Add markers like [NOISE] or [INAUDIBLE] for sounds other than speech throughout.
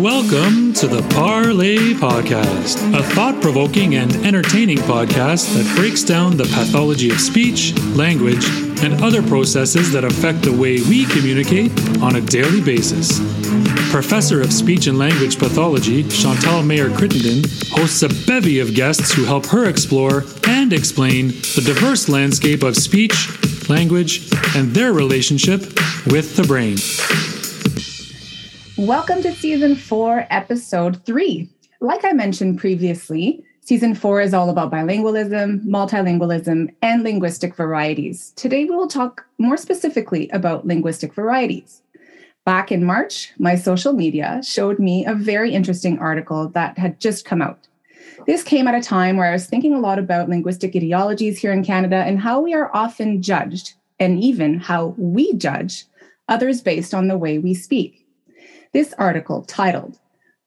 Welcome to the Parlay Podcast, a thought provoking and entertaining podcast that breaks down the pathology of speech, language, and other processes that affect the way we communicate on a daily basis. Professor of Speech and Language Pathology, Chantal Mayer Crittenden, hosts a bevy of guests who help her explore and explain the diverse landscape of speech, language, and their relationship with the brain. Welcome to season four, episode three. Like I mentioned previously, season four is all about bilingualism, multilingualism, and linguistic varieties. Today, we will talk more specifically about linguistic varieties. Back in March, my social media showed me a very interesting article that had just come out. This came at a time where I was thinking a lot about linguistic ideologies here in Canada and how we are often judged, and even how we judge others based on the way we speak. This article, titled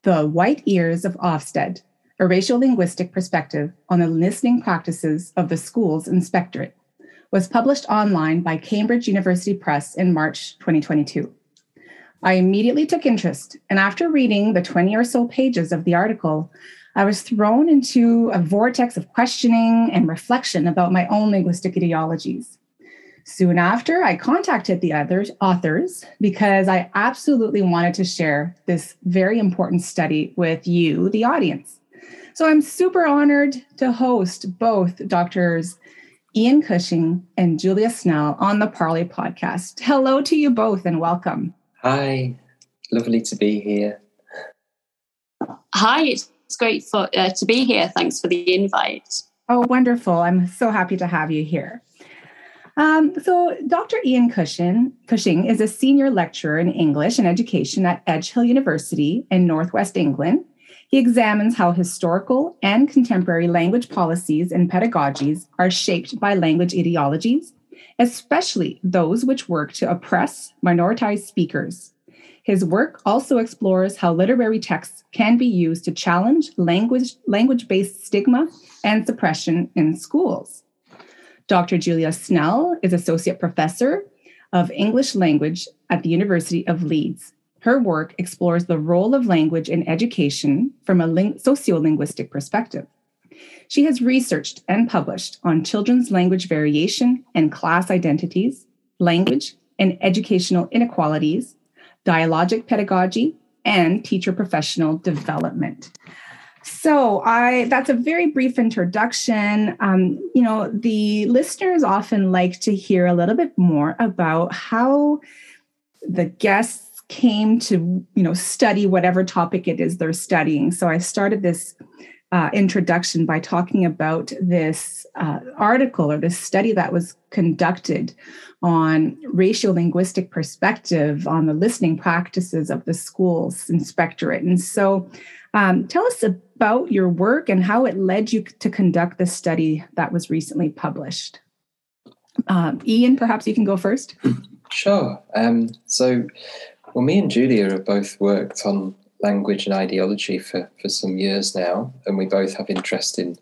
The White Ears of Ofsted A Raciolinguistic Perspective on the Listening Practices of the Schools Inspectorate, was published online by Cambridge University Press in March 2022. I immediately took interest, and after reading the 20 or so pages of the article, I was thrown into a vortex of questioning and reflection about my own linguistic ideologies. Soon after, I contacted the other authors because I absolutely wanted to share this very important study with you, the audience. So I'm super honored to host both doctors Ian Cushing and Julia Snell on the Parley podcast. Hello to you both and welcome. Hi, lovely to be here. Hi, it's great for, uh, to be here. Thanks for the invite. Oh, wonderful. I'm so happy to have you here. Um, so, Dr. Ian Cushing, Cushing is a senior lecturer in English and education at Edge Hill University in Northwest England. He examines how historical and contemporary language policies and pedagogies are shaped by language ideologies, especially those which work to oppress minoritized speakers. His work also explores how literary texts can be used to challenge language language based stigma and suppression in schools. Dr. Julia Snell is Associate Professor of English Language at the University of Leeds. Her work explores the role of language in education from a ling- sociolinguistic perspective. She has researched and published on children's language variation and class identities, language and educational inequalities, dialogic pedagogy, and teacher professional development. So I that's a very brief introduction. Um, you know, the listeners often like to hear a little bit more about how the guests came to you know study whatever topic it is they're studying. So I started this uh, introduction by talking about this uh, article or this study that was conducted on raciolinguistic perspective on the listening practices of the schools inspectorate. And so um, tell us about your work and how it led you to conduct the study that was recently published. Um, Ian, perhaps you can go first. [CLEARS THROAT] Sure. Um, so, well, me and Julia have both worked on language and ideology for, for some years now, and we both have interest in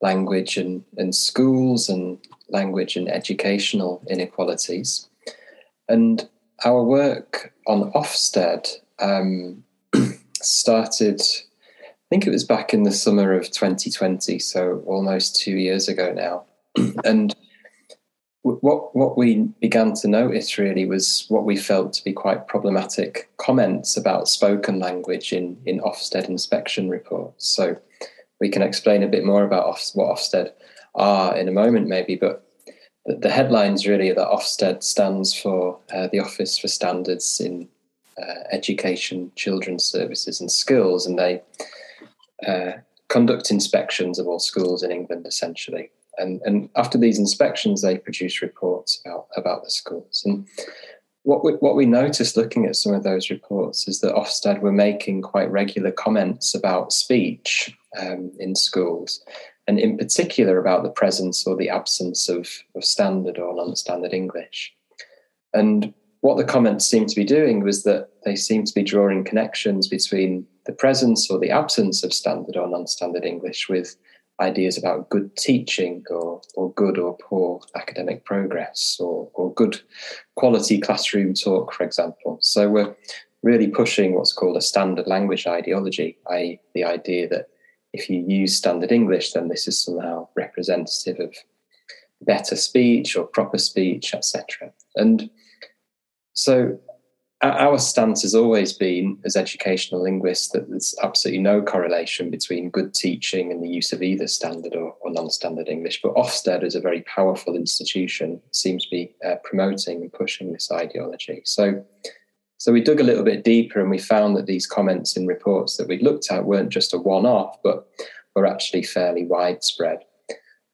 language and, and schools and language and educational inequalities. And our work on Ofsted um, started, I think it was back in the summer of 2020, so almost two years ago now. [CLEARS THROAT] and what what we began to notice really was what we felt to be quite problematic comments about spoken language in in Ofsted inspection reports. So we can explain a bit more about what Ofsted are in a moment, maybe. But the, headlines really that Ofsted stands for uh, the Office for Standards in uh, education, children's services, and schools, and they uh, conduct inspections of all schools in England, essentially. And, and after these inspections, they produce reports about about the schools. And what we, what we noticed looking at some of those reports is that Ofsted were making quite regular comments about speech um, in schools, and in particular about the presence or the absence of, of standard or non-standard English. And what the comments seemed to be doing was that they seemed to be drawing connections between the presence or the absence of standard or non-standard English with ideas about good teaching or, or good or poor academic progress or, or good quality classroom talk, for example. So we're really pushing what's called a standard language ideology, i.e., the idea that if you use standard English, then this is somehow representative of better speech or proper speech, etc. And so our stance has always been, as educational linguists, that there's absolutely no correlation between good teaching and the use of either standard or, or non-standard English. But Ofsted, as a very powerful institution, seems to be uh, promoting and pushing this ideology. So, so we dug a little bit deeper, and we found that these comments in reports that we'd looked at weren't just a one-off, but were actually fairly widespread.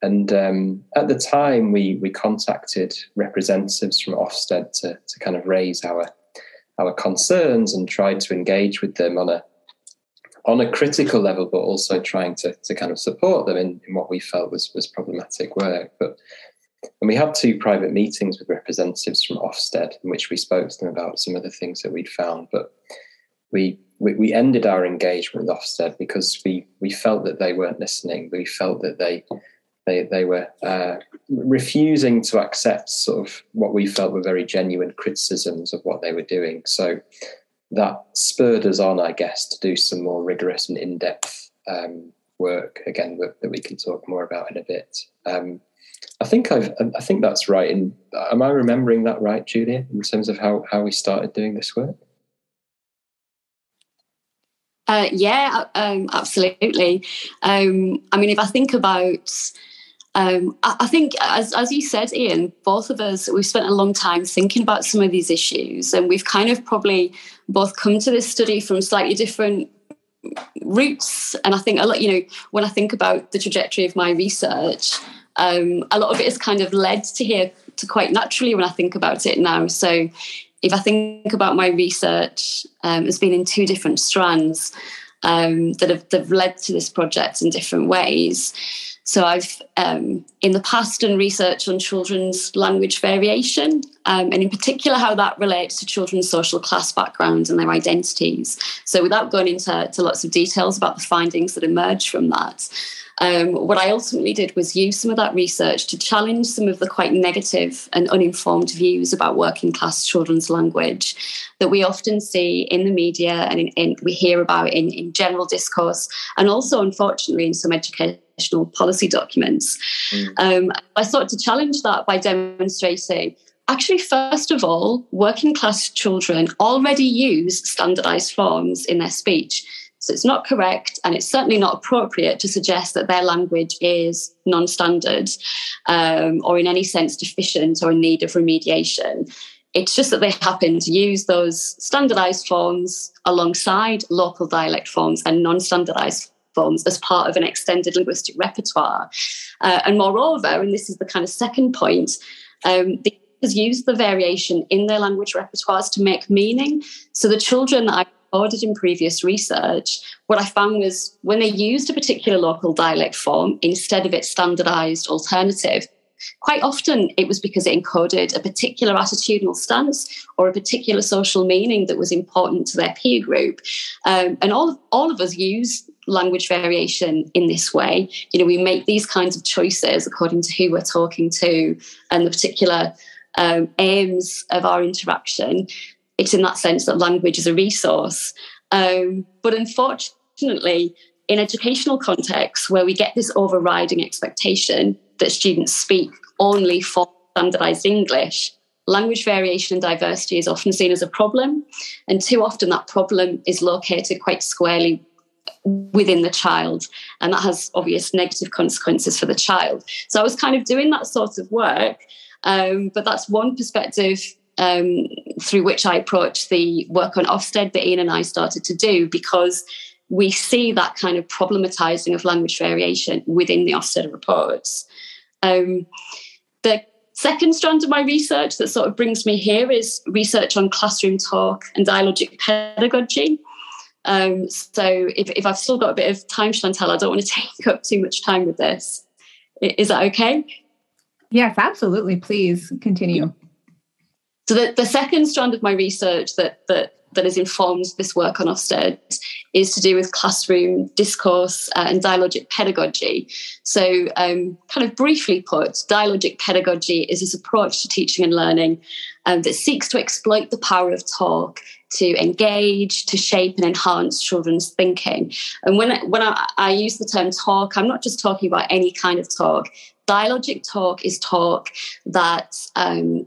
And um, at the time, we we contacted representatives from Ofsted to, to kind of raise our our concerns and tried to engage with them on a on a critical level, but also trying to, to kind of support them in, in what we felt was was problematic work. But and we had two private meetings with representatives from Ofsted in which we spoke to them about some of the things that we'd found. But we we, we ended our engagement with Ofsted because we we felt that they weren't listening. We felt that they they they were uh, refusing to accept sort of what we felt were very genuine criticisms of what they were doing. So that spurred us on, I guess, to do some more rigorous and in depth um, work again that, that, we can talk more about in a bit. Um, I think I've, I think that's right. And am I remembering that right, Julia, in terms of how how we started doing this work? Uh, yeah, um, absolutely. Um, I mean, if I think about um, I, I, think, as, as you said, Ian, both of us, we've spent a long time thinking about some of these issues, and we've kind of probably both come to this study from slightly different routes. And I think a lot, you know, when I think about the trajectory of my research, um, a lot of it has kind of led to here to quite naturally when I think about it now. So if I think about my research, um, it's been in two different strands um, that, have, that have led to this project in different ways. So I've um, in the past done research on children's language variation, um, and in particular how that relates to children's social class backgrounds and their identities. So without going into lots of details about the findings that emerge from that, um, what I ultimately did was use some of that research to challenge some of the quite negative and uninformed views about working class children's language that we often see in the media and in, in, we hear about in, in general discourse, and also, unfortunately, in some educational policy documents. Mm. Um, I sought to challenge that by demonstrating Actually, first of all, working class children already use standardized forms in their speech. So it's not correct, and it's certainly not appropriate to suggest that their language is non standard um, or in any sense deficient or in need of remediation. It's just that they happen to use those standardized forms alongside local dialect forms and non standardized forms as part of an extended linguistic repertoire. Uh, and moreover, and this is the kind of second point, um, the use the variation in their language repertoires to make meaning. So the children that I recorded in previous research, what I found was when they used a particular local dialect form instead of its standardized alternative, quite often it was because it encoded a particular attitudinal stance or a particular social meaning that was important to their peer group. Um, and all, all of us use language variation in this way. You know, we make these kinds of choices according to who we're talking to and the particular um, aims of our interaction it's in that sense that language is a resource. Um, but unfortunately, in educational contexts where we get this overriding expectation that students speak only for standardized English, language variation and diversity is often seen as a problem. And too often that problem is located quite squarely within the child. And that has obvious negative consequences for the child. So I was kind of doing that sort of work. Um, but that's one perspective um, through which I approach the work on Ofsted that Ian and I started to do because we see that kind of problematizing of language variation within the Ofsted reports. Um, the second strand of my research that sort of brings me here is research on classroom talk and dialogic pedagogy. Um, so if, if, I've still got a bit of time, Chantal, I don't want to [LAUGHS] take up too much time with this. Is that okay? Yes, absolutely. Please continue. So the, the second strand of my research that that that has informed this work on Ofsted is to do with classroom discourse uh, and dialogic pedagogy. So, um, kind of briefly put, dialogic pedagogy is this approach to teaching and learning um, that seeks to exploit the power of talk to engage, to shape and enhance children's thinking. And when when I, I use the term talk, I'm not just talking about any kind of talk. Dialogic talk is talk that um,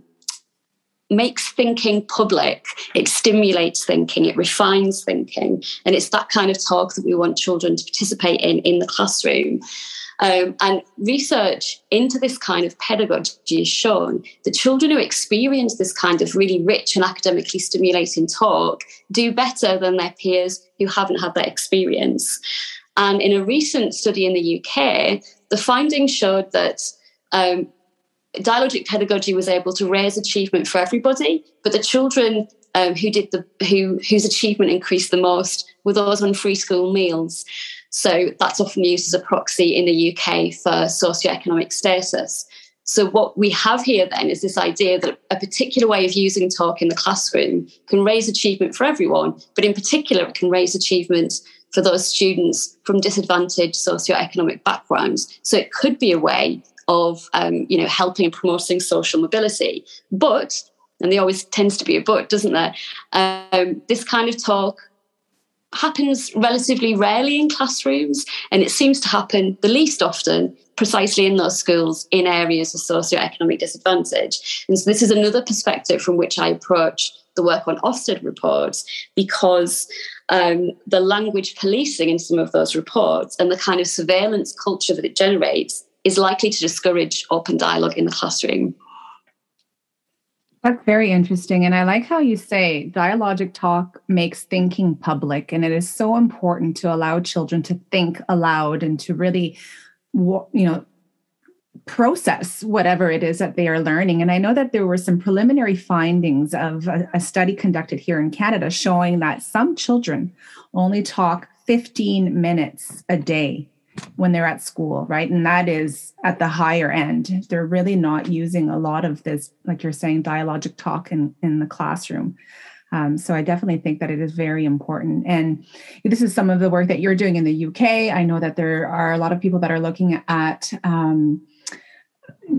makes thinking public, it stimulates thinking, it refines thinking. And it's that kind of talk that we want children to participate in in the classroom. Um, and research into this kind of pedagogy has shown that children who experience this kind of really rich and academically stimulating talk do better than their peers who haven't had that experience. And in a recent study in the UK, the findings showed that um, dialogic pedagogy was able to raise achievement for everybody, but the children um, who did the who whose achievement increased the most were those on free school meals. So that's often used as a proxy in the UK for socioeconomic status. So what we have here then is this idea that a particular way of using talk in the classroom can raise achievement for everyone, but in particular it can raise achievement for those students from disadvantaged socioeconomic backgrounds. So it could be a way of um, you know helping and promoting social mobility. But and there always tends to be a but, doesn't there? Um, this kind of talk happens relatively rarely in classrooms, and it seems to happen the least often precisely in those schools in areas of socioeconomic disadvantage. And so this is another perspective from which I approach the work on Ofsted reports because um, the language policing in some of those reports and the kind of surveillance culture that it generates is likely to discourage open dialogue in the classroom. That's very interesting. And I like how you say dialogic talk makes thinking public. And it is so important to allow children to think aloud and to really, you know, process whatever it is that they are learning. And I know that there were some preliminary findings of a, a study conducted here in Canada showing that some children only talk 15 minutes a day when they're at school, right? And that is at the higher end. They're really not using a lot of this, like you're saying, dialogic talk in, in the classroom. Um, so I definitely think that it is very important. And this is some of the work that you're doing in the UK. I know that there are a lot of people that are looking at um,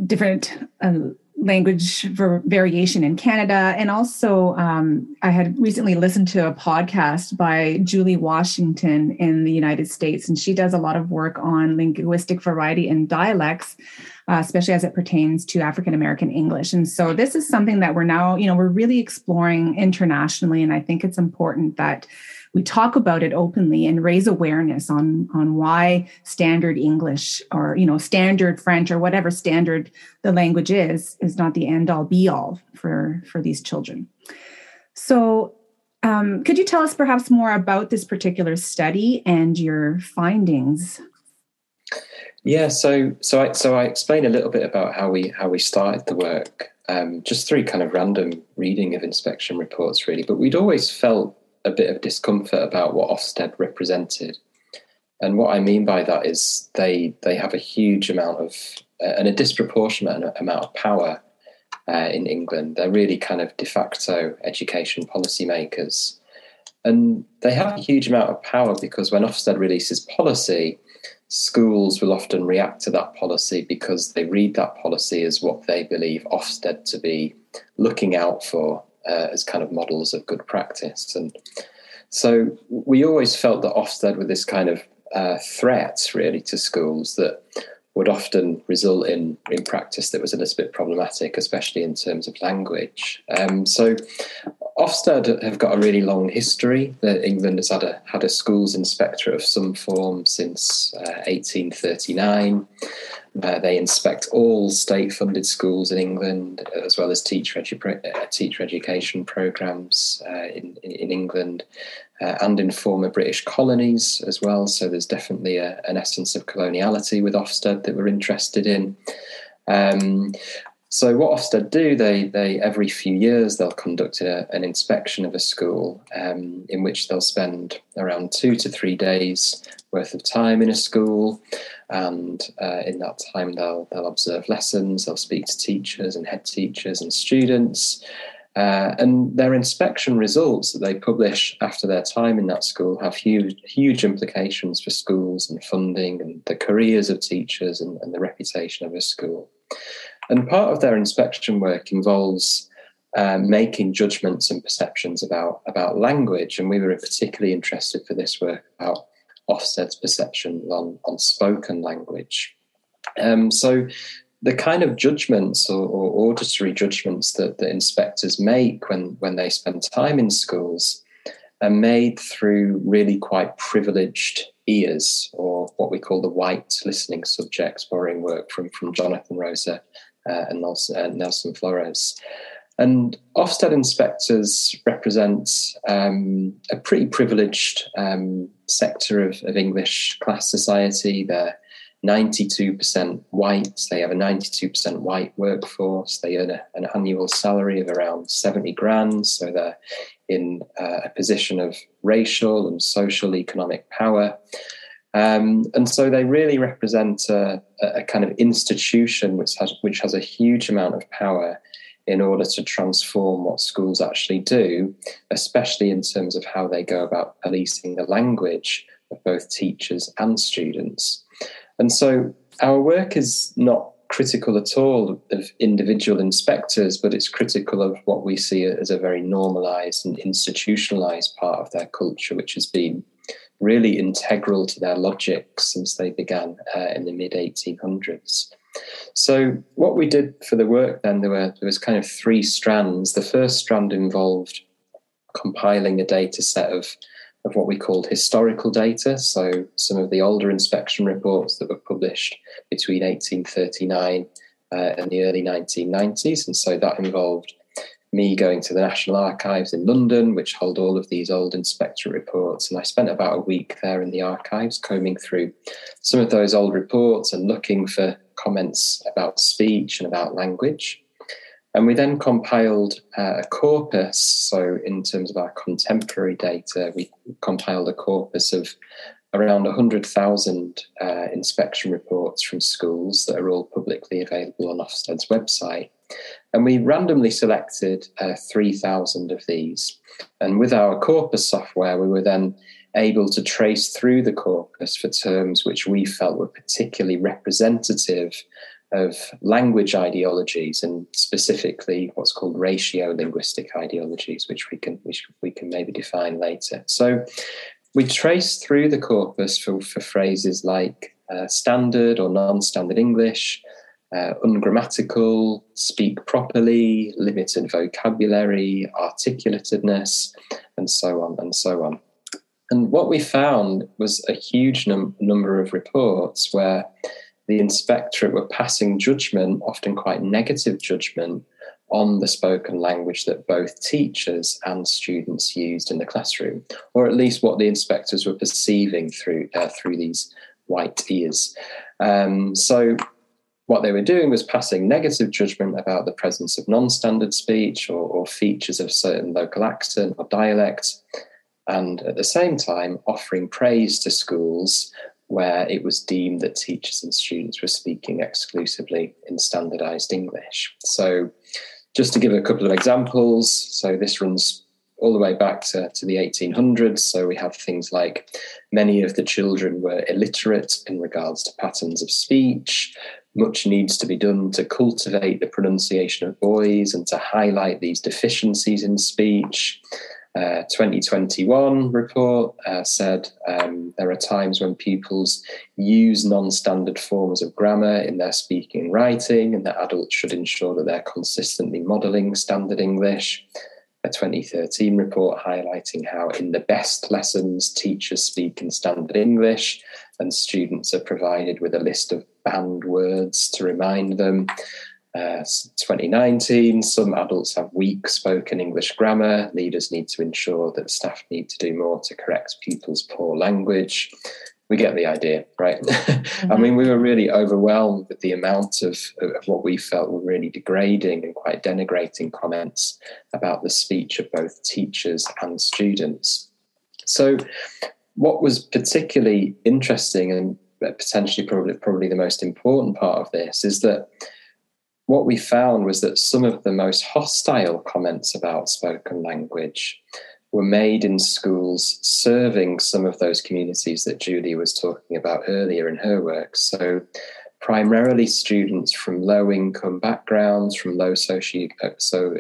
different uh, language variation in Canada. And also, um, I had recently listened to a podcast by Julie Washington in the United States, and she does a lot of work on linguistic variety in dialects. Uh, especially as it pertains to African American English. And so this is something that we're now, you know, we're really exploring internationally. And I think it's important that we talk about it openly and raise awareness on on why standard english or you know standard french or whatever standard the language is is not the end all be all for for these children. So um, could you tell us perhaps more about this particular study and your findings? Yeah so so i so i explain a little bit about how we how we started the work. Um, just through kind of random reading of inspection reports really but we'd always felt a bit of discomfort about what Ofsted represented. And what I mean by that is they they have a huge amount of uh, and a disproportionate amount of power uh, in England. They're really kind of de facto education policymakers, and they have a huge amount of power because when Ofsted releases policy, schools will often react to that policy because they read that policy as what they believe Ofsted to be looking out for uh, as kind of models of good practice. And so we always felt that Ofsted were this kind of uh, threat, really, to schools that would often result in in practice that was a little bit problematic, especially in terms of language. Um, so Ofsted have got a really long history. That England has had a had a schools inspector of some form since uh, 1839. Uh, they inspect all state-funded schools in England, as well as teacher, edu- uh, teacher education programs uh, in, in England uh, and in former British colonies as well. So there's definitely a, an essence of coloniality with Ofsted that we're interested in. Um, so what Ofsted do, they they every few years they'll conduct a, an inspection of a school, um, in which they'll spend around two to three days worth of time in a school, and uh, in that time they'll they'll observe lessons, they'll speak to teachers and head teachers and students, Uh, and their inspection results that they publish after their time in that school have huge, huge implications for schools and funding and the careers of teachers and, and the reputation of a school. And part of their inspection work involves uh, making judgments and perceptions about, about language. And we were particularly interested for this work about Ofsted's perception on, on spoken language. Um, so the kind of judgments or, or auditory judgments that, the inspectors make when, when they spend time in schools are made through really quite privileged ears, or what we call the white listening subjects, borrowing work from, from Jonathan Rosa uh, and Nelson, uh, Nelson, Flores. And Ofsted inspectors represent um, a pretty privileged um, sector of, of English class society. They're 92% white. They have a 92% white workforce. They earn a, an annual salary of around 70 grand. So they're in uh, a position of racial and social economic power. Um, and so they really represent a, a, kind of institution which has, which has a huge amount of power in order to transform what schools actually do, especially in terms of how they go about policing the language of both teachers and students. And so our work is not critical at all of individual inspectors, but it's critical of what we see as a very normalized and institutionalized part of their culture, which has been really integral to their logic since they began uh, in the mid 1800s. So, what we did for the work then, there, were, there was kind of three strands. The first strand involved compiling a data set of of what we called historical data. So, some of the older inspection reports that were published between 1839 uh, and the early 1990s. And so that involved me going to the National Archives in London, which hold all of these old inspector reports. And I spent about a week there in the archives, combing through some of those old reports and looking for comments about speech and about language. And we then compiled uh, a corpus. So, in terms of our contemporary data, we compiled a corpus of around 100,000 uh, inspection reports from schools that are all publicly available on Ofsted's website. And we randomly selected uh, 3,000 of these. And with our corpus software, we were then able to trace through the corpus for terms which we felt were particularly representative of language ideologies and specifically what's called raciolinguistic ideologies, which we can which we can maybe define later. So we trace through the corpus for, for phrases like uh, standard or non-standard English, uh, ungrammatical, speak properly, limited vocabulary, articulativeness, and so on and so on. And what we found was a huge num- number of reports where the inspectorate were passing judgment, often quite negative judgment, on the spoken language that both teachers and students used in the classroom, or at least what the inspectors were perceiving through uh, through these white ears. Um, so, what they were doing was passing negative judgment about the presence of non-standard speech or, or features of certain local accent or dialect, and at the same time offering praise to schools where it was deemed that teachers and students were speaking exclusively in standardized English. So, just to give a couple of examples, so this runs all the way back to, to the 1800s. So, we have things like many of the children were illiterate in regards to patterns of speech. Much needs to be done to cultivate the pronunciation of boys and to highlight these deficiencies in speech. 2021 uh, report uh, said um, there are times when pupils use non standard forms of grammar in their speaking and writing, and that adults should ensure that they're consistently modelling standard English. A 2013 report highlighting how, in the best lessons, teachers speak in standard English and students are provided with a list of banned words to remind them. Uh, 2019, some adults have weak spoken English grammar. Leaders need to ensure that staff need to do more to correct pupils' poor language. We get the idea, right? Mm-hmm. [LAUGHS] I mean, we were really overwhelmed with the amount of, of what we felt were really degrading and quite denigrating comments about the speech of both teachers and students. So, what was particularly interesting and potentially probably probably the most important part of this is that what we found was that some of the most hostile comments about spoken language were made in schools serving some of those communities that Julia was talking about earlier in her work. So, primarily students from low income backgrounds, from low socio uh, so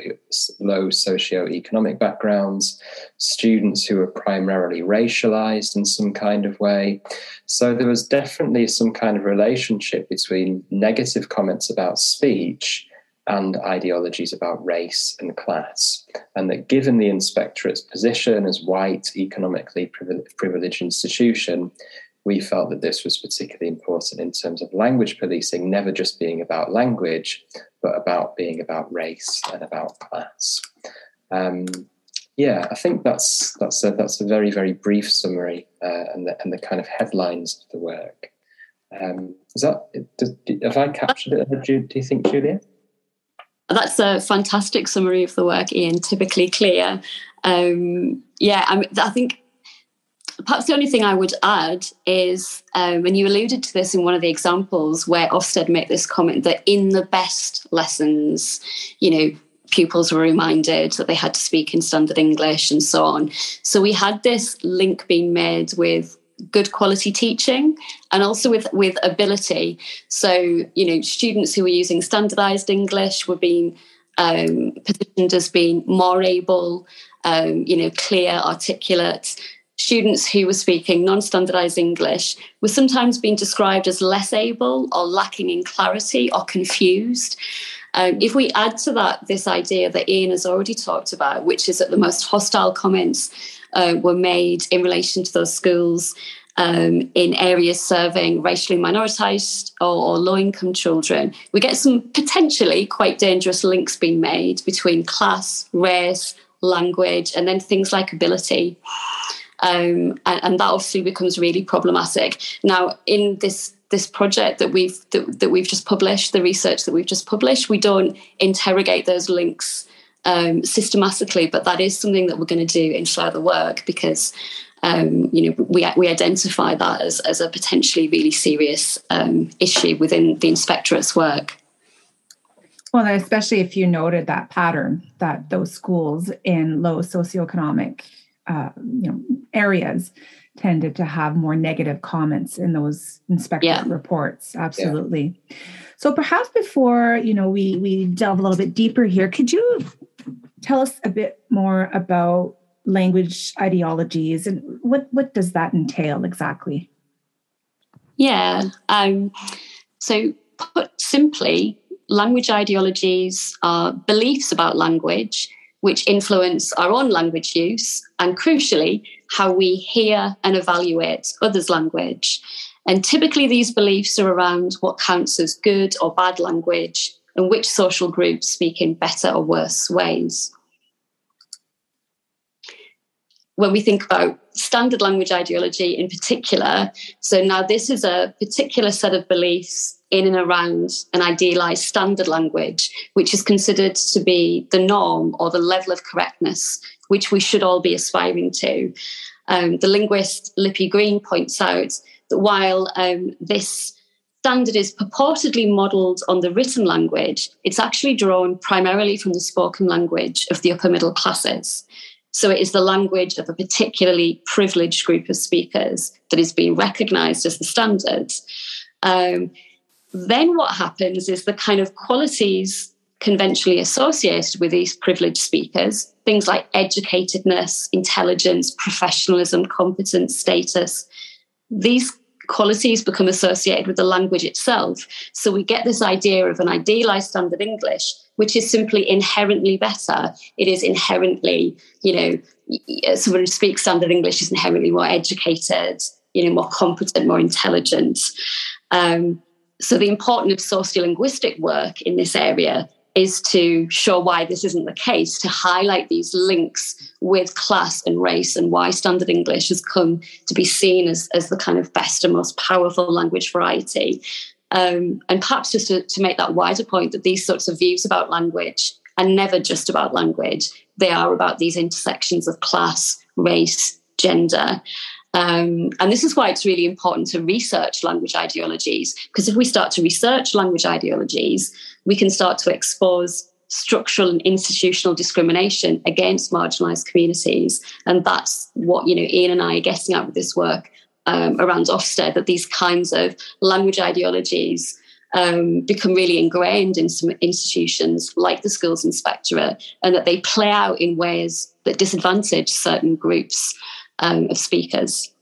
low socioeconomic backgrounds, students who were primarily racialized in some kind of way. So there was definitely some kind of relationship between negative comments about speech and ideologies about race and class. And that given the inspectorate's position as white, economically privileged institution, we felt that this was particularly important in terms of language policing, never just being about language, but about being about race and about class. Um, yeah, I think that's that's a, that's a very very brief summary uh, and the and the kind of headlines of the work. Um, is that does, have I captured it? Do, do you think, Julia? That's a fantastic summary of the work, Ian. Typically clear. Um, yeah, I, mean, I think perhaps the only thing I would add is, um, and you alluded to this in one of the examples where Ofsted make this comment that in the best lessons, you know, pupils were reminded that they had to speak in standard English and so on. So we had this link being made with good quality teaching and also with with ability so you know students who were using standardized english were being um, positioned as being more able um, you know clear articulate students who were speaking non-standardized english were sometimes being described as less able or lacking in clarity or confused um, if we add to that this idea that ian has already talked about which is that the most hostile comments uh, were made in relation to those schools um, in areas serving racially minoritized or, or low income children, we get some potentially quite dangerous links being made between class, race, language, and then things like ability. Um, and, and, that obviously becomes really problematic. Now, in this this project that we've that, that, we've just published, the research that we've just published, we don't interrogate those links um, systematically, but that is something that we're going to do in further work because um, you know we we identify that as as a potentially really serious um, issue within the inspectorate's work. Well, especially if you noted that pattern that those schools in low socioeconomic uh, you know areas tended to have more negative comments in those inspector yeah. reports. Absolutely. Yeah. So perhaps before you know we we delve a little bit deeper here, could you tell us a bit more about language ideologies and what what does that entail exactly? Yeah. Um, so put simply, language ideologies are beliefs about language which influence our own language use and crucially how we hear and evaluate others' language. And typically, these beliefs are around what counts as good or bad language and which social groups speak in better or worse ways. When we think about standard language ideology in particular, so now this is a particular set of beliefs in and around an idealized standard language, which is considered to be the norm or the level of correctness which we should all be aspiring to. Um, the linguist Lippi-Green points out that while um, this standard is purportedly modelled on the written language, it's actually drawn primarily from the spoken language of the upper middle classes. So it is the language of a particularly privileged group of speakers that is being recognised as the standard. Um, then what happens is the kind of qualities conventionally associated with these privileged speakers, things like educatedness, intelligence, professionalism, competence, status, these qualities become associated with the language itself. So we get this idea of an idealized standard English, which is simply inherently better. It is inherently, you know, someone who speaks standard English is inherently more educated, you know, more competent, more intelligent. Um, so the importance of sociolinguistic work in this area is to show why this isn't the case, to highlight these links with class and race and why standard English has come to be seen as, as the kind of best and most powerful language variety. Um, and perhaps just to, to make that wider point that these sorts of views about language are never just about language, they are about these intersections of class, race, gender. Um, and this is why it's really important to research language ideologies, because if we start to research language ideologies, we can start to expose structural and institutional discrimination against marginalized communities. And that's what, you know, Ian and I are getting at with this work um, around Ofsted, that these kinds of language ideologies um, become really ingrained in some institutions like the Schools Inspectorate and that they play out in ways that disadvantage certain groups um, of speakers.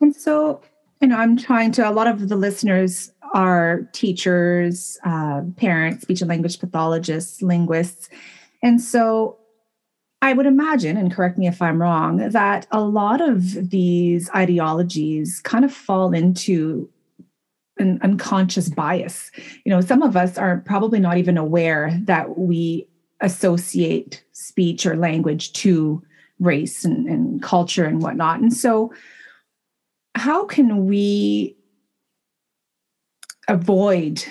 And so, you know, I'm trying to, a lot of the listeners are teachers, uh, parents, speech and language pathologists, linguists. And so I would imagine, and correct me if I'm wrong, that a lot of these ideologies kind of fall into an unconscious bias. You know, some of us are probably not even aware that we associate speech or language to race and, and culture and whatnot. And so, how can we avoid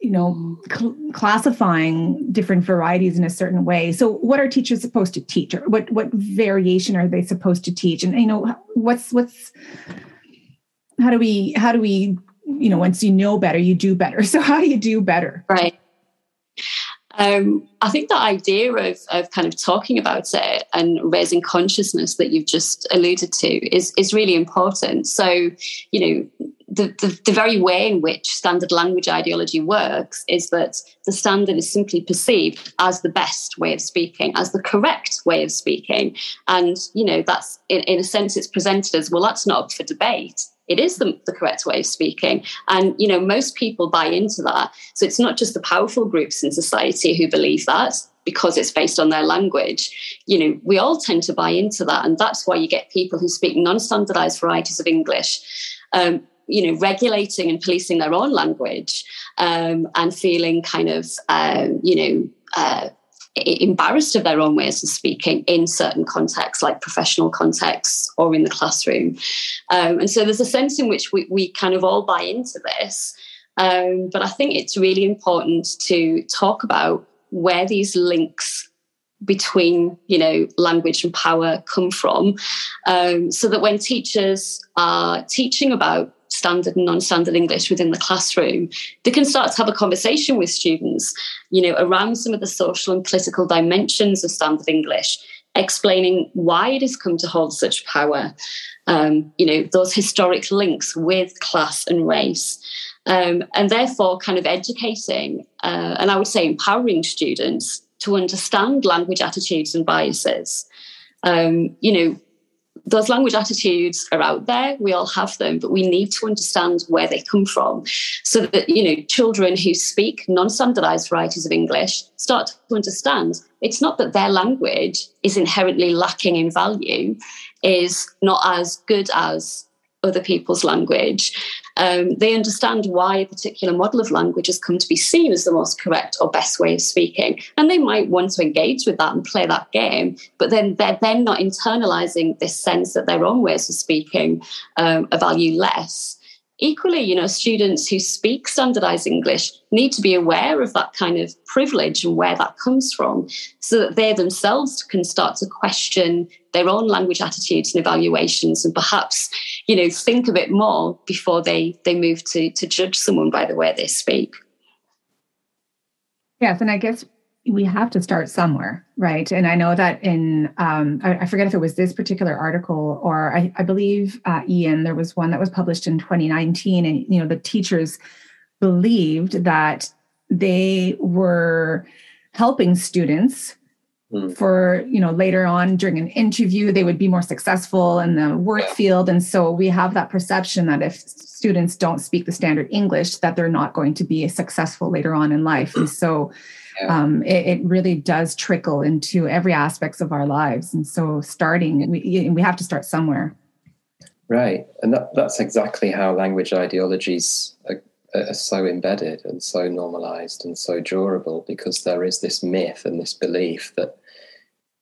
you know cl- classifying different varieties in a certain way? So what are teachers supposed to teach or what what variation are they supposed to teach? And you know what's what's how do we how do we you know once you know better you do better. [LAUGHS] So how do you do better? Right um, I think the idea of, of kind of talking about it and raising consciousness that you've just alluded to is, is really important. So, you know, the, the, the, very way in which standard language ideology works is that the standard is simply perceived as the best way of speaking, as the correct way of speaking. And, you know, that's in, in a sense, it's presented as, well, that's not up for debate. It is the, the correct way of speaking. And, you know, most people buy into that. So it's not just the powerful groups in society who believe that because it's based on their language. You know, we all tend to buy into that. And that's why you get people who speak non standardized varieties of English. Um, you know, regulating and policing their own language um, and feeling kind of, uh, you know, uh, embarrassed of their own ways of speaking in certain contexts, like professional contexts or in the classroom. Um, and so there's a sense in which we, we kind of all buy into this. Um, but I think it's really important to talk about where these links between you know language and power come from um, so that when teachers are teaching about standard and non-standard English within the classroom, they can start to have a conversation with students, you know, around some of the social and political dimensions of standard English, explaining why it has come to hold such power, um, you know, those historic links with class and race. Um, and therefore, kind of educating uh, and I would say empowering students to understand language attitudes and biases. Um, you know, those language attitudes are out there. We all have them but we need to understand where they come from so that you know children who speak non-standardized varieties of english start to understand it's not that their language is inherently lacking in value is not as good as other people's language. Um, they understand why a particular model of language has come to be seen as the most correct or best way of speaking. And they might want to engage with that and play that game, but then they're then not internalizing this sense that their own ways of speaking um, are value less. Equally, you know, students who speak standardized English need to be aware of that kind of privilege and where that comes from so that they themselves can start to question their own language attitudes and evaluations and perhaps, you know, think a bit more before they, they move to, to judge someone by the way they speak. Yes, and I guess we have to start somewhere, right? And I know that in, um, I, I, forget if it was this particular article or I, I believe uh, Ian, there was one that was published in 2019, and you know the teachers believed that they were helping students mm. for you know later on during an interview they would be more successful in the work yeah. field and so we have that perception that if students don't speak the standard english that they're not going to be successful later on in life and so um, it, it, really does trickle into every aspects of our lives. And so starting, we, we have to start somewhere. Right. And that, that's exactly how language ideologies are, are so embedded and so normalized and so durable because there is this myth and this belief that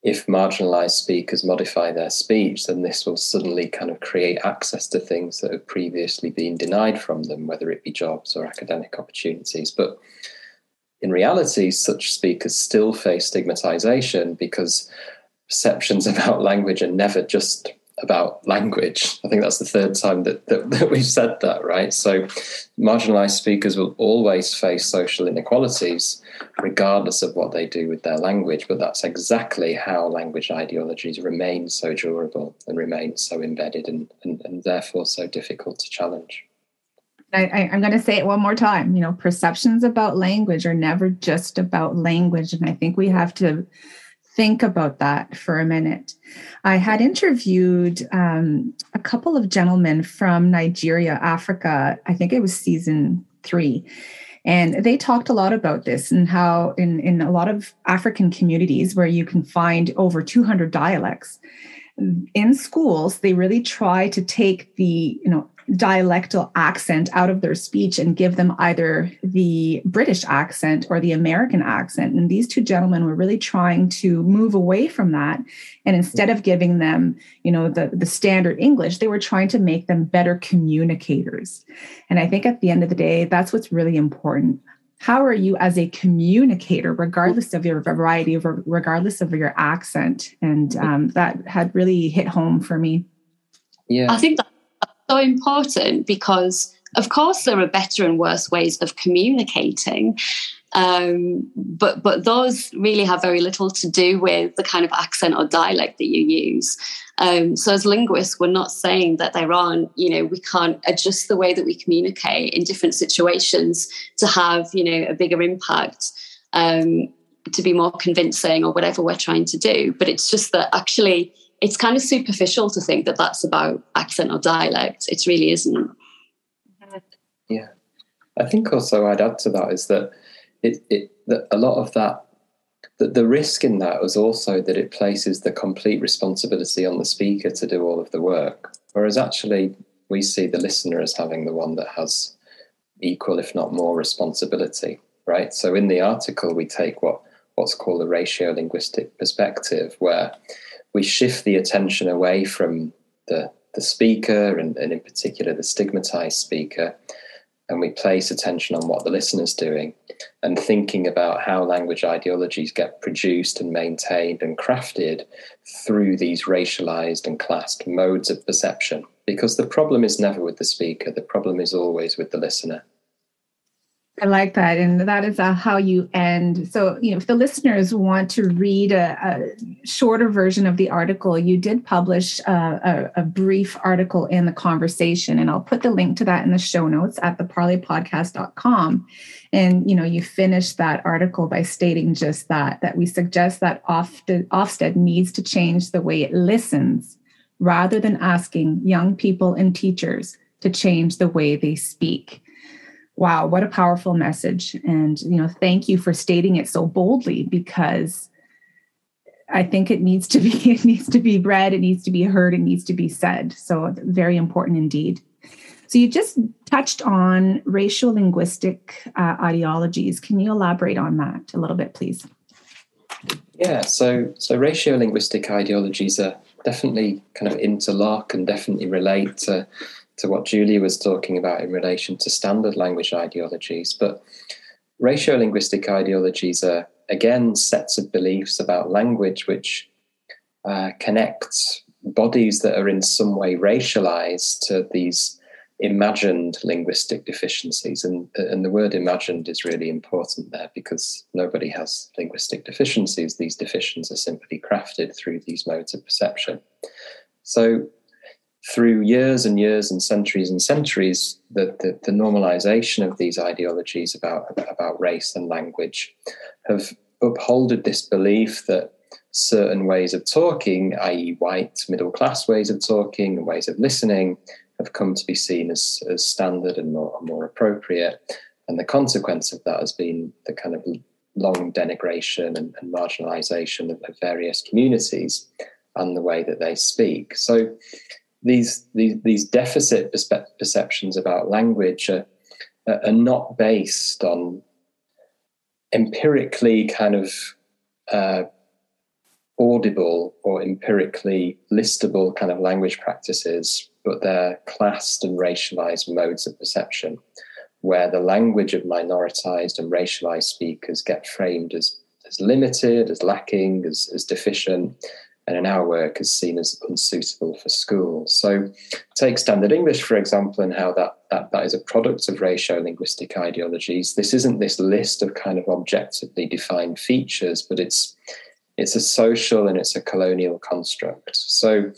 if marginalized speakers modify their speech, then this will suddenly kind of create access to things that have previously been denied from them, whether it be jobs or academic opportunities. But in reality, such speakers still face stigmatization because perceptions [LAUGHS] about language are never just about language. I think that's the third time that, that, that, we've said that, right? So, marginalized speakers will always face social inequalities, regardless of what they do with their language. But that's exactly how language ideologies remain so durable and remain so embedded and, and, and therefore so difficult to challenge. I, am going to say it one more time. You know, perceptions about language are never just about language. And I think we have to think about that for a minute. I had interviewed um, a couple of gentlemen from Nigeria, Africa. I think it was season three. And they talked a lot about this and how, in, in a lot of African communities where you can find over 200 dialects, in schools, they really try to take the, you know, dialectal accent out of their speech and give them either the British accent or the American accent. And these two gentlemen were really trying to move away from that. And instead of giving them, you know, the, the standard English, they were trying to make them better communicators. And I think at the end of the day, that's what's really important. How are you as a communicator, regardless of your variety, regardless of your accent? And um, that had really hit home for me. Yeah. I think that so important because, of course, there are better and worse ways of communicating. Um, but but those really have very little to do with the kind of accent or dialect that you use. Um, so as linguists, we're not saying that there aren't, you know, we can't adjust the way that we communicate in different situations to have, you know, a bigger impact, um, to be more convincing or whatever we're trying to do. But it's just that actually it's kind of superficial to think that that's about accent or dialect. It really isn't. Yeah, I think also I'd add to that is that it, it that a lot of that the, the risk in that was also that it places the complete responsibility on the speaker to do all of the work, whereas actually we see the listener as having the one that has equal, if not more, responsibility. Right. So in the article, we take what what's called a raciolinguistic perspective, where we shift the attention away from the, the speaker and, and in particular the stigmatized speaker and we place attention on what the listener's doing and thinking about how language ideologies get produced and maintained and crafted through these racialized and classed modes of perception. Because the problem is never with the speaker, the problem is always with the listener. I like that. And that is uh, how you end. So, you know, if the listeners want to read a, a shorter version of the article, you did publish a, a, a, brief article in the conversation. And I'll put the link to that in the show notes at theparleypodcast.com. And, you know, you finished that article by stating just that, that we suggest that Ofsted needs to change the way it listens rather than asking young people and teachers to change the way they speak wow what a powerful message. And you know thank you for stating it so boldly because i think it needs to be [LAUGHS] it needs to be read it needs to be heard it needs to be said. So very important indeed. So you just touched on raciolinguistic uh, ideologies. Can you elaborate on that a little bit please? Yeah so so raciolinguistic ideologies are definitely kind of interlock and definitely relate to to what Julia was talking about in relation to standard language ideologies. But raciolinguistic ideologies are, again, sets of beliefs about language which uh, connect bodies that are in some way racialized to these imagined linguistic deficiencies. And, and the word imagined is really important there because nobody has linguistic deficiencies. These deficiencies are simply crafted through these modes of perception. So through years and years and centuries and centuries, the, the, the, normalization of these ideologies about, about race and language have upholded this belief that certain ways of talking, i.e., white middle class ways of talking and ways of listening, have come to be seen as, as standard and more, more appropriate. And the consequence of that has been the kind of long denigration and, and marginalization of, of various communities and the way that they speak. So these these, these deficit perceptions about language are, are not based on empirically kind of uh, audible or empirically listable kind of language practices, but they're classed and racialized modes of perception, where the language of minoritized and racialized speakers get framed as, as limited, as lacking, as, as deficient, and in our work is seen as unsuitable for schools. So, take standard English, for example, and how that, that, that is a product of raciolinguistic ideologies. This isn't this list of kind of objectively defined features, but it's it's a social and it's a colonial construct. So,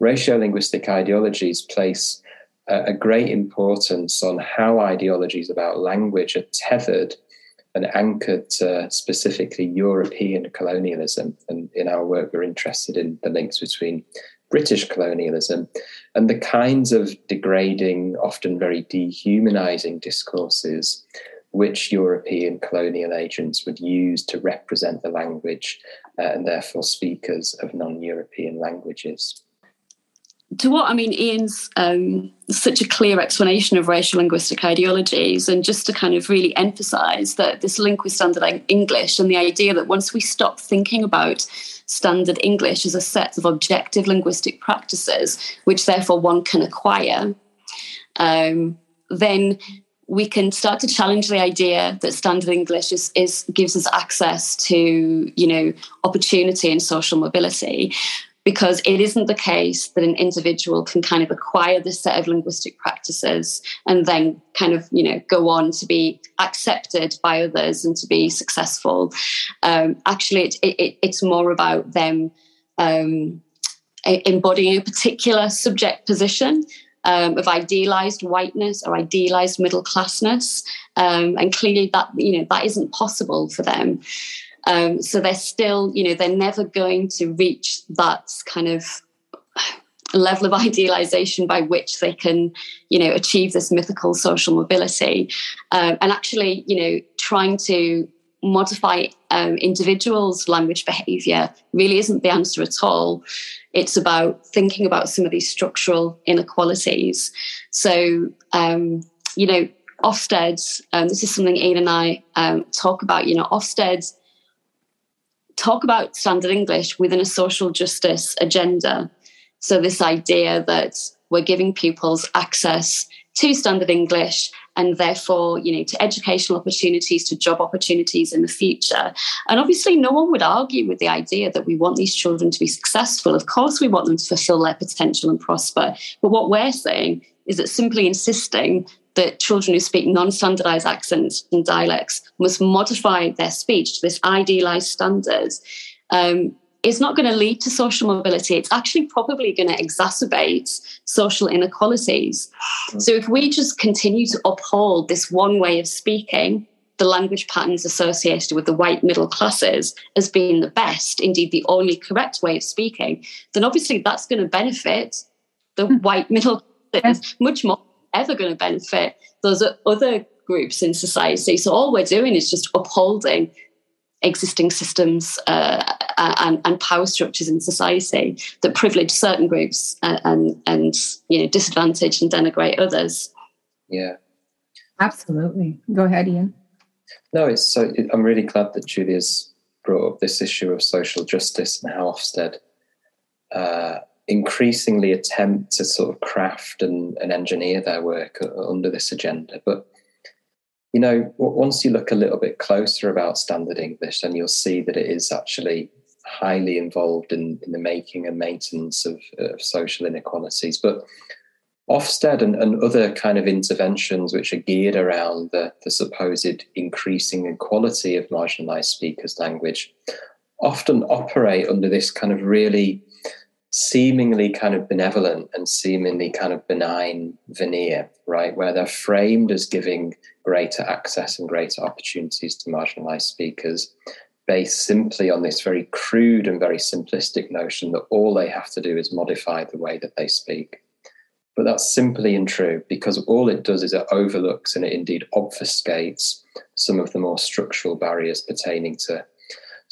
raciolinguistic ideologies place a, a great importance on how ideologies about language are tethered and anchored to specifically European colonialism. And in our work, we're interested in the links between British colonialism and the kinds of degrading, often very dehumanizing discourses which European colonial agents would use to represent the language uh, and therefore speakers of non European languages to what I mean, Ian's um, such a clear explanation of raciolinguistic ideologies, and just to kind of really emphasize that this link with standard English and the idea that once we stop thinking about standard English as a set of objective linguistic practices, which therefore one can acquire, um, then we can start to challenge the idea that standard English is, is gives us access to, you know, opportunity and social mobility because it isn't the case that an individual can kind of acquire this set of linguistic practices and then kind of you know go on to be accepted by others and to be successful. Um, actually it, it, it's more about them um, embodying a particular subject position um, of idealized whiteness or idealized middle classness. Um, and clearly that you know that isn't possible for them um, so they're still, you know, they're never going to reach that kind of level of [LAUGHS] idealization by which they can, you know, achieve this mythical social mobility. Um, and actually, you know, trying to modify um, individuals' language behavior really isn't the answer at all. It's about thinking about some of these structural inequalities. So, um, you know, Ofsted, um, this is something Ian and I um, talk about, you know, Ofsted talk about standard English within a social justice agenda. So, this idea that we're giving pupils access to standard English and therefore, you know, to educational opportunities, to job opportunities in the future. And obviously, no one would argue with the idea that we want these children to be successful. Of course, we want them to fulfill their potential and prosper. But what we're saying is that simply insisting that children who speak non standardized accents and dialects must modify their speech to this idealized standard um, is not going to lead to social mobility. It's actually probably going to exacerbate social inequalities. Mm. So, if we just continue to uphold this one way of speaking, the language patterns associated with the white middle classes as being the best, indeed the only correct way of speaking, then obviously that's going to benefit the mm. white middle classes much more ever going to benefit those other groups in society. So all we're doing is just upholding existing systems uh, and, and, power structures in society that privilege certain groups and, uh, and, and you know disadvantage and denigrate others. Yeah, absolutely. Go ahead, Ian. No, it's so. I'm really glad that Julia's brought up this issue of social justice and how Ofsted uh, increasingly attempt to sort of craft and, and engineer their work uh, under this agenda. But you know, once you look a little bit closer about standard English, then you'll see that it is actually highly involved in, in the making and maintenance of, of social inequalities. But Ofsted and, and, other kind of interventions which are geared around the, the supposed increasing equality of marginalized speakers' language often operate under this kind of really seemingly kind of benevolent and seemingly kind of benign veneer, right? Where they're framed as giving greater access and greater opportunities to marginalized speakers based simply on this very crude and very simplistic notion that all they have to do is modify the way that they speak. But that's simply untrue because all it does is it overlooks and it indeed obfuscates some of the more structural barriers pertaining to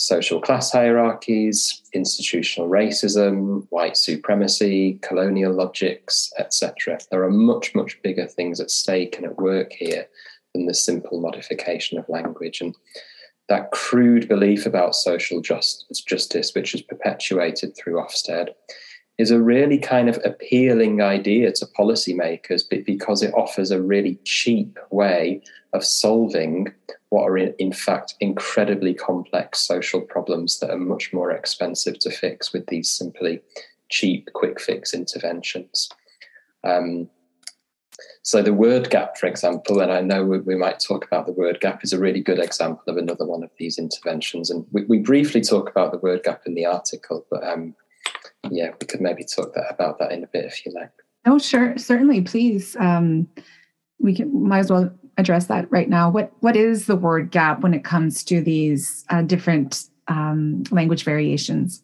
social class hierarchies, institutional racism, white supremacy, colonial logics, etc. There are much, much bigger things at stake and at work here than the simple modification of language. And that crude belief about social just, justice, which is perpetuated through Ofsted, is a really kind of appealing idea to policymakers because it offers a really cheap way of solving what are in, in, fact incredibly complex social problems that are much more expensive to fix with these simply cheap, quick fix interventions. Um, so the word gap, for example, and I know we, we, might talk about the word gap, is a really good example of another one of these interventions. And we, we briefly talk about the word gap in the article, but um, yeah, we could maybe talk that, about that in a bit if you like. Oh, sure, certainly, please. Um, we can might as well address that right now. What what is the word gap when it comes to these uh, different um, language variations?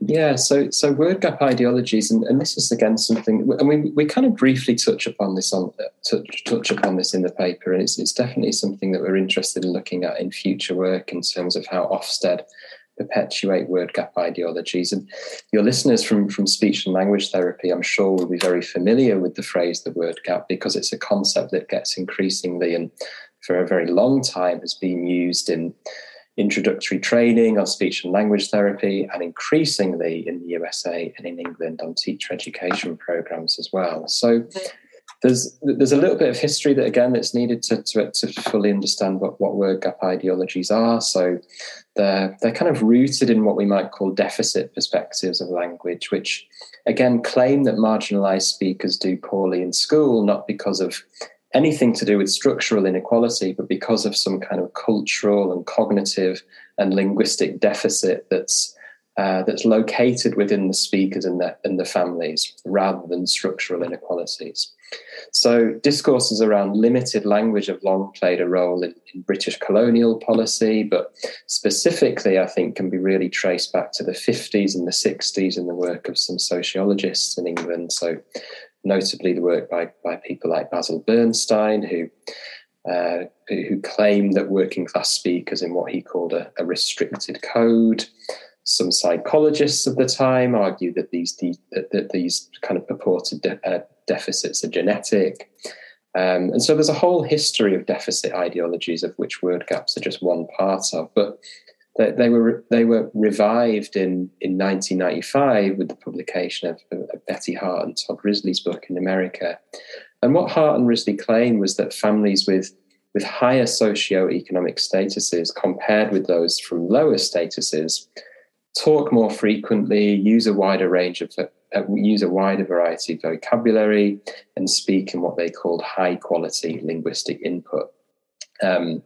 Yeah, so so word gap ideologies, and, and this is again something, and we we kind of briefly touch upon this on touch, touch upon this in the paper, and it's it's definitely something that we're interested in looking at in future work in terms of how Ofsted perpetuate word gap ideologies. And your listeners from, from speech and language therapy, I'm sure, will be very familiar with the phrase the word gap because it's a concept that gets increasingly and for a very long time has been used in introductory training on speech and language therapy and increasingly in the USA and in England on teacher education programs as well. So there's there's a little bit of history that again that's needed to, to, to fully understand what, what word gap ideologies are. So they're they're kind of rooted in what we might call deficit perspectives of language, which again claim that marginalized speakers do poorly in school, not because of anything to do with structural inequality, but because of some kind of cultural and cognitive and linguistic deficit that's uh, that's located within the speakers and the, and the families rather than structural inequalities. So, discourses around limited language have long played a role in, in, British colonial policy, but specifically, I think, can be really traced back to the 50s and the 60s in the work of some sociologists in England. So, notably, the work by, by people like Basil Bernstein, who uh, who claimed that working class speakers in what he called a, a restricted code some psychologists of the time argue that these that, that, these kind of purported uh, deficits are genetic. Um, and so there's a whole history of deficit ideologies of which word gaps are just one part of. But they, they were they were revived in, in 1995 with the publication of, of Betty Hart and Todd Risley's book in America. And what Hart and Risley claimed was that families with with higher socio-economic statuses compared with those from lower statuses talk more frequently, use a wider range of use a wider variety of vocabulary, and speak in what they called high quality linguistic input. Um,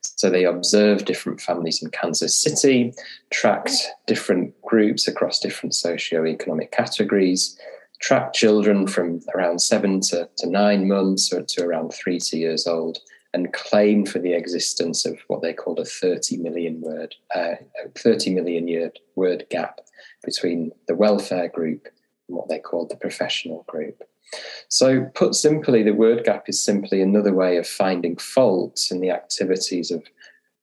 so they observed different families in Kansas City, tracked different groups across different socio-economic categories, tracked children from around seven to, to nine months or to around three to years old, and claim for the existence of what they called a 30 million word, uh, 30 million year word gap between the welfare group what they called the professional group. So, put simply, the word gap is simply another way of finding faults in the activities of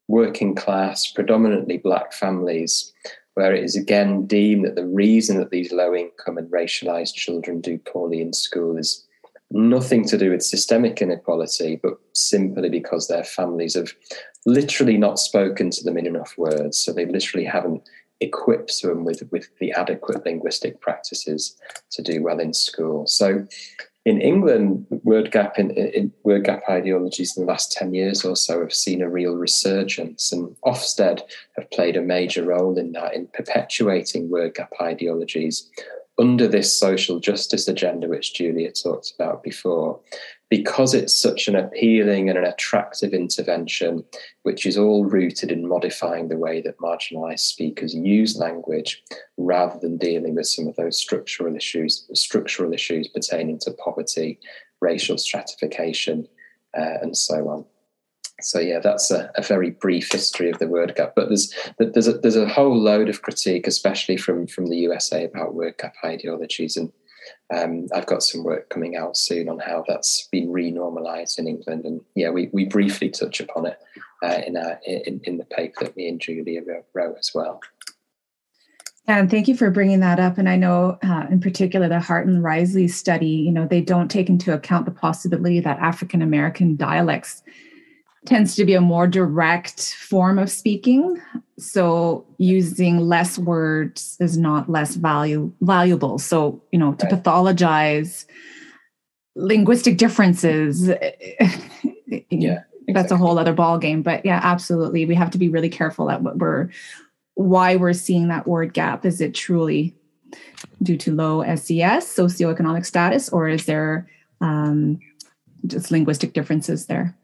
working class, predominantly black families, where it is again deemed that the reason that these low income and racialized children do poorly in school is nothing to do with systemic inequality, but simply because their families have literally not spoken to them in enough words. So they literally haven't equipped them with, with the adequate linguistic practices to do well in school. So in England, word gap in, in, word gap ideologies in the last 10 years or so have seen a real resurgence and Ofsted have played a major role in that in perpetuating word gap ideologies under this social justice agenda, which Julia talked about before, because it's such an appealing and an attractive intervention, which is all rooted in modifying the way that marginalized speakers use language rather than dealing with some of those structural issues, structural issues pertaining to poverty, racial stratification, uh, and so on so yeah, that's a, a, very brief history of the word gap. But there's there's a, there's a whole load of critique, especially from from the USA, about word gap ideologies, and um, I've got some work coming out soon on how that's been renormalized in England. And yeah, we, we briefly touch upon it uh, in, our, in in the paper that me and Julia wrote as well. And thank you for bringing that up. And I know, uh, in particular, the Hart and Risley study, you know, they don't take into account the possibility that African American dialects tends to be a more direct form of speaking. So using less words is not less value valuable. So, you know, to right. pathologize linguistic differences [LAUGHS] yeah. that's a whole other ball game. But yeah, absolutely, we have to be really careful at what we're why we're seeing that word gap. Is it truly due to low SES socioeconomic status, or is there um, just linguistic differences there?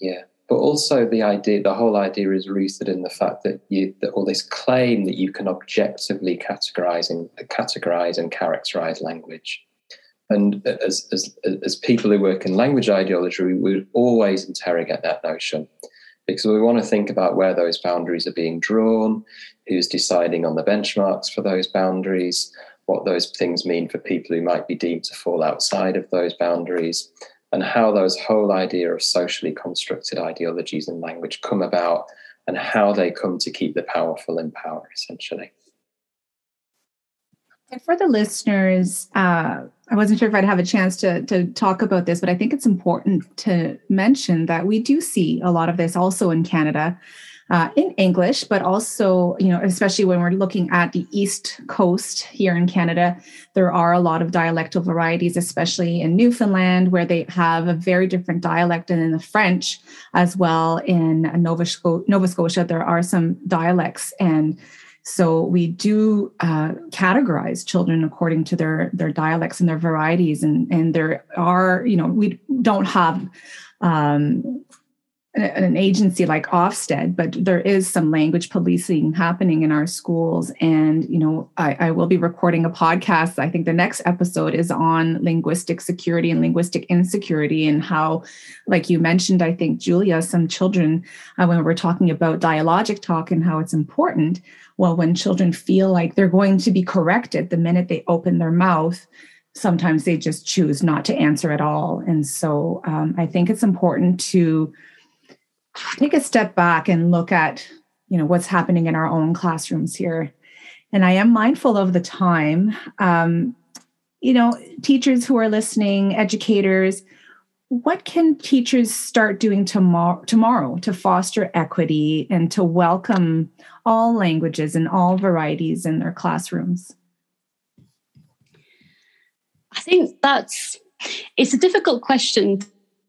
Yeah, but also the idea, the whole idea is rooted in the fact that you, that all this claim that you can objectively categorize and categorize and characterize language. And as, as, as people who work in language ideology, we would always interrogate that notion because we want to think about where those boundaries are being drawn, who's deciding on the benchmarks for those boundaries, what those things mean for people who might be deemed to fall outside of those boundaries, and how those whole idea of socially constructed ideologies and language come about and how they come to keep the powerful in power, essentially. And for the listeners, uh, I wasn't sure if I'd have a chance to, to talk about this, but I think it's important to mention that we do see a lot of this also in Canada uh, in English, but also, you know, especially when we're looking at the East Coast here in Canada, there are a lot of dialectal varieties, especially in Newfoundland, where they have a very different dialect, and in the French as well. In Nova, Scotia, Nova Scotia, there are some dialects, and so we do uh, categorize children according to their their dialects and their varieties, and and there are, you know, we don't have um, an agency like Ofsted, but there is some language policing happening in our schools. And, you know, I, I, will be recording a podcast. I think the next episode is on linguistic security and linguistic insecurity and how, like you mentioned, I think, Julia, some children, uh, when we're talking about dialogic talk and how it's important, well, when children feel like they're going to be corrected the minute they open their mouth, sometimes they just choose not to answer at all. And so um, I think it's important to take a step back and look at you know what's happening in our own classrooms here. And i am mindful of the time. Um, you know teachers who are listening educators what can teachers start doing tomorrow tomorrow to foster equity and to welcome all languages and all varieties in their classrooms? I think that's it's a difficult question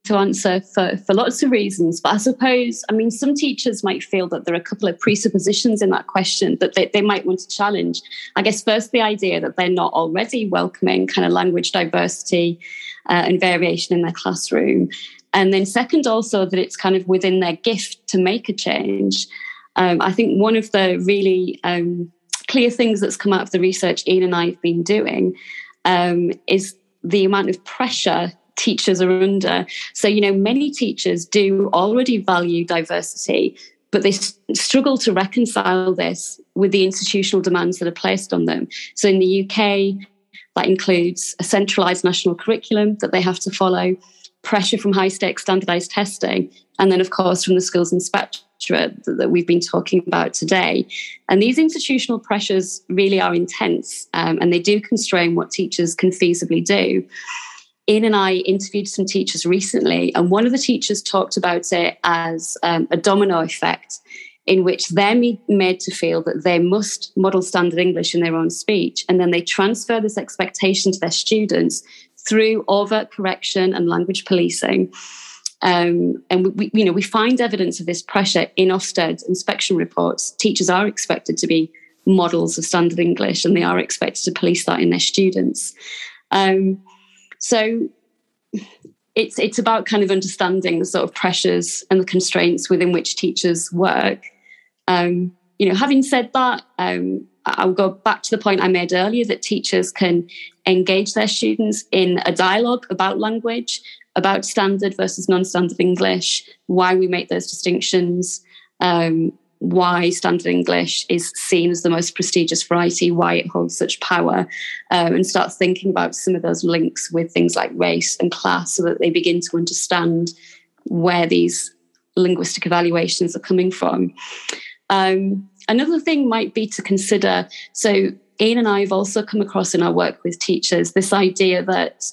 to answer for, for lots of reasons. But I suppose, I mean, some teachers might feel that there are a couple of presuppositions in that question that they, they might want to challenge. I guess, first, the idea that they're not already welcoming kind of language diversity uh, and variation in their classroom. And then, second, also that it's kind of within their gift to make a change. Um, I think one of the really um, clear things that's come out of the research Ian and I have been doing um, is the amount of pressure teachers are under. So, you know, many teachers do already value diversity, but they struggle to reconcile this with the institutional demands that are placed on them. So, in the UK, that includes a centralized national curriculum that they have to follow, pressure from high stakes standardized testing, and then, of course, from the schools inspectorate that we've been talking about today. And these institutional pressures really are intense um, and they do constrain what teachers can feasibly do. Ian and I interviewed some teachers recently, and one of the teachers talked about it as um, a domino effect in which they're made to feel that they must model standard English in their own speech, and then they transfer this expectation to their students through overt correction and language policing. Um, and we, you know, we find evidence of this pressure in Ofsted inspection reports. Teachers are expected to be models of standard English, and they are expected to police that in their students. Um, so it's it's about kind of understanding the sort of pressures and the constraints within which teachers work. Um, you know, having said that, um, I'll go back to the point I made earlier that teachers can engage their students in a dialogue about language, about standard versus non-standard English, why we make those distinctions, um, why standard English is seen as the most prestigious variety, why it holds such power, um, and start thinking about some of those links with things like race and class so that they begin to understand where these linguistic evaluations are coming from. Um, another thing might be to consider so, Ian and I have also come across in our work with teachers this idea that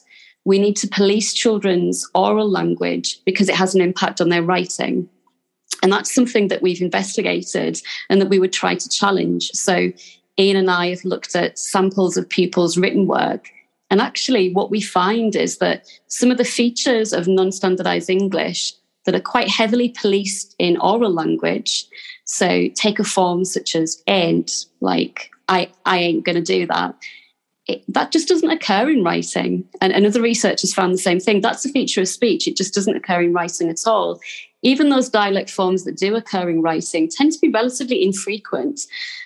we need to police children's oral language because it has an impact on their writing. And that's something that we've investigated and that we would try to challenge. So, Ian and I have looked at samples of pupils' written work. And actually, what we find is that some of the features of non standardized English that are quite heavily policed in oral language. So take a form such as ain't, like I, I ain't going to do that. It, that just doesn't occur in writing. And, and other researchers found the same thing. That's a feature of speech. It just doesn't occur in writing at all. Even those dialect forms that do occur in writing tend to be relatively infrequent.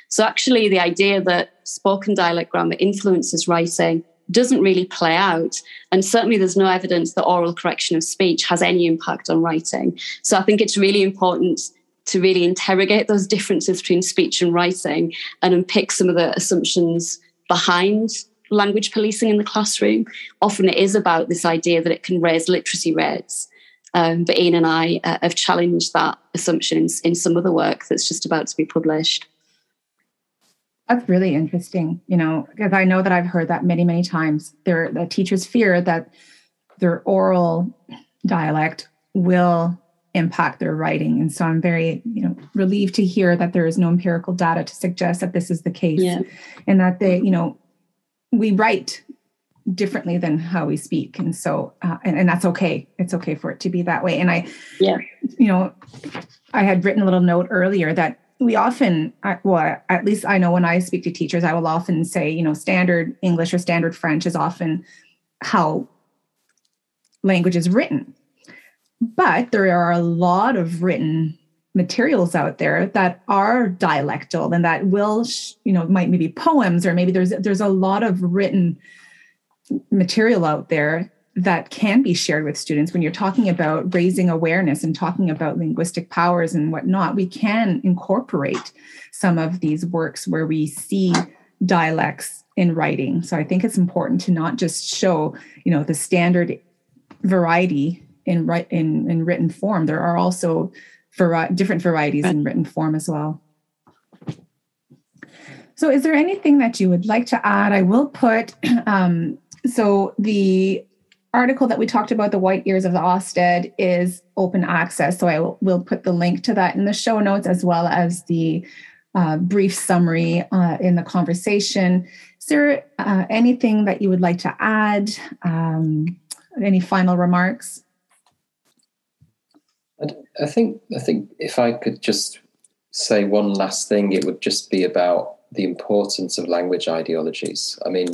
So, actually, the idea that spoken dialect grammar influences writing doesn't really play out. And certainly, there's no evidence that oral correction of speech has any impact on writing. So, I think it's really important to really interrogate those differences between speech and writing and unpick some of the assumptions behind language policing in the classroom. Often it is about this idea that it can raise literacy rates. Um, but Ian and I uh, have challenged that assumption in, in some other work that's just about to be published. That's really interesting, you know, because I know that I've heard that many, many times. There, the teachers fear that their oral dialect will impact their writing, and so I'm very, you know, relieved to hear that there is no empirical data to suggest that this is the case, yeah. and that they, you know, we write differently than how we speak. And so uh, and, and that's okay. It's okay for it to be that way. And i yeah. you know i had written a little note earlier that we often well at least i know when i speak to teachers i will often say you know standard english or standard french is often how language is written. But there are a lot of written materials out there that are dialectal and that will you know might maybe poems or maybe there's there's a lot of written material out there that can be shared with students when you're talking about raising awareness and talking about linguistic powers and whatnot we can incorporate some of these works where we see dialects in writing so i think it's important to not just show you know the standard variety in right in, in written form there are also vari- different varieties in written form as well. So, is there anything that you would like to add? I will put [CLEARS THROAT] um, so the article that we talked about, the white ears of the Ofsted, is open access. So I will, will put the link to that in the show notes as well as the uh, brief summary uh, in the conversation. Is there uh, anything that you would like to add? Um, any final remarks? I think I think if I could just say one last thing, it would just be about the importance of language ideologies. I mean,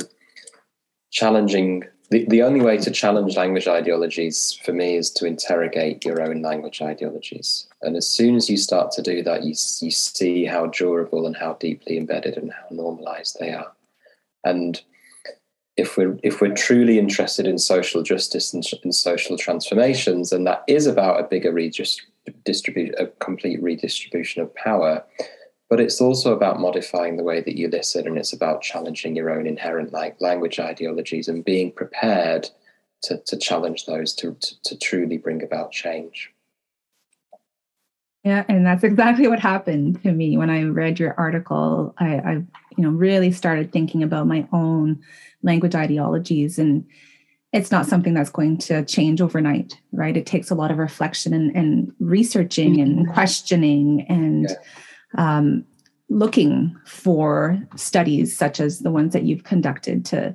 challenging the, the only way to challenge language ideologies for me is to interrogate your own language ideologies. And as soon as you start to do that, you, you see how durable and how deeply embedded and how normalized they are. And if we're if we're truly interested in social justice and, and social transformations, and that is about a bigger redistribution, a complete redistribution of power, but it's also about modifying the way that you listen, and it's about challenging your own inherent like language ideologies and being prepared to, to challenge those to, to, to truly bring about change. Yeah, and that's exactly what happened to me when I read your article. I, I, you know, really started thinking about my own language ideologies and it's not something that's going to change overnight right it takes a lot of reflection and, and researching and mm-hmm. questioning and yeah. Um, looking for studies such as the ones that you've conducted to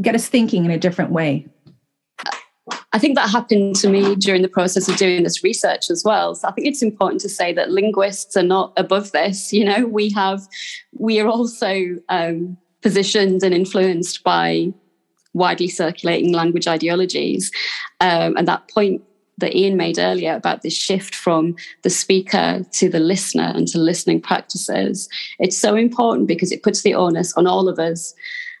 get us thinking in a different way I think that happened to me during the process of doing this research as well. So I think it's important to say that linguists are not above this. You know, we have, we are also um, positioned and influenced by widely circulating language ideologies. Um, and that point that Ian made earlier about this shift from the speaker to the listener and to listening practices, it's so important because it puts the onus on all of us,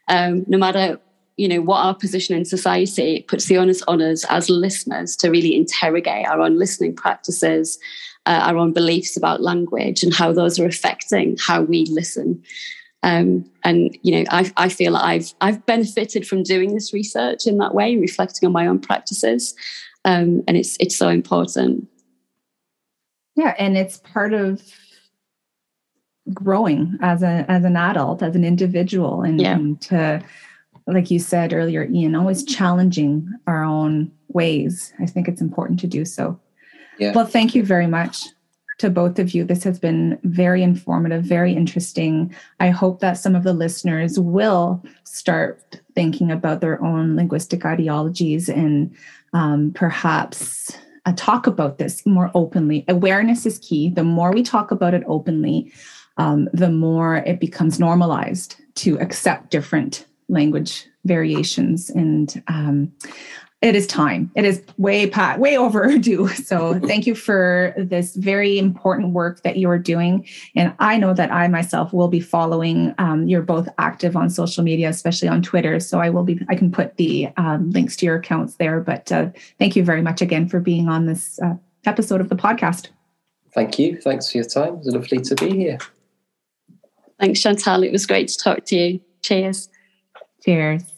um, no matter you know what our position in society it puts the onus on us as listeners to really interrogate our own listening practices uh, our own beliefs about language and how those are affecting how we listen. Um, and you know, I, I feel like I've I've benefited from doing this research in that way, reflecting on my own practices, um, and it's it's so important. Yeah, and it's part of growing as a as an adult, as an individual, and, yeah. and to like you said earlier, Ian, always challenging our own ways. I think it's important to do so. Yeah. Well, thank you very much to both of you. This has been very informative, very interesting. I hope that some of the listeners will start thinking about their own linguistic ideologies and um, perhaps uh, talk about this more openly. Awareness is key. The more we talk about it openly, um, the more it becomes normalized to accept different language variations and um, it is time. It is way past, way overdue. [LAUGHS] So [LAUGHS] thank you for this very important work that you are doing. And I know that I myself will be following. Um, you're both active on social media, especially on Twitter. So I will be. I can put the um, links to your accounts there. But uh, thank you very much again for being on this uh, episode of the podcast. Thank you. Thanks for your time. It's lovely to be here. Thanks, Chantal. It was great to talk to you. Cheers. Cheers.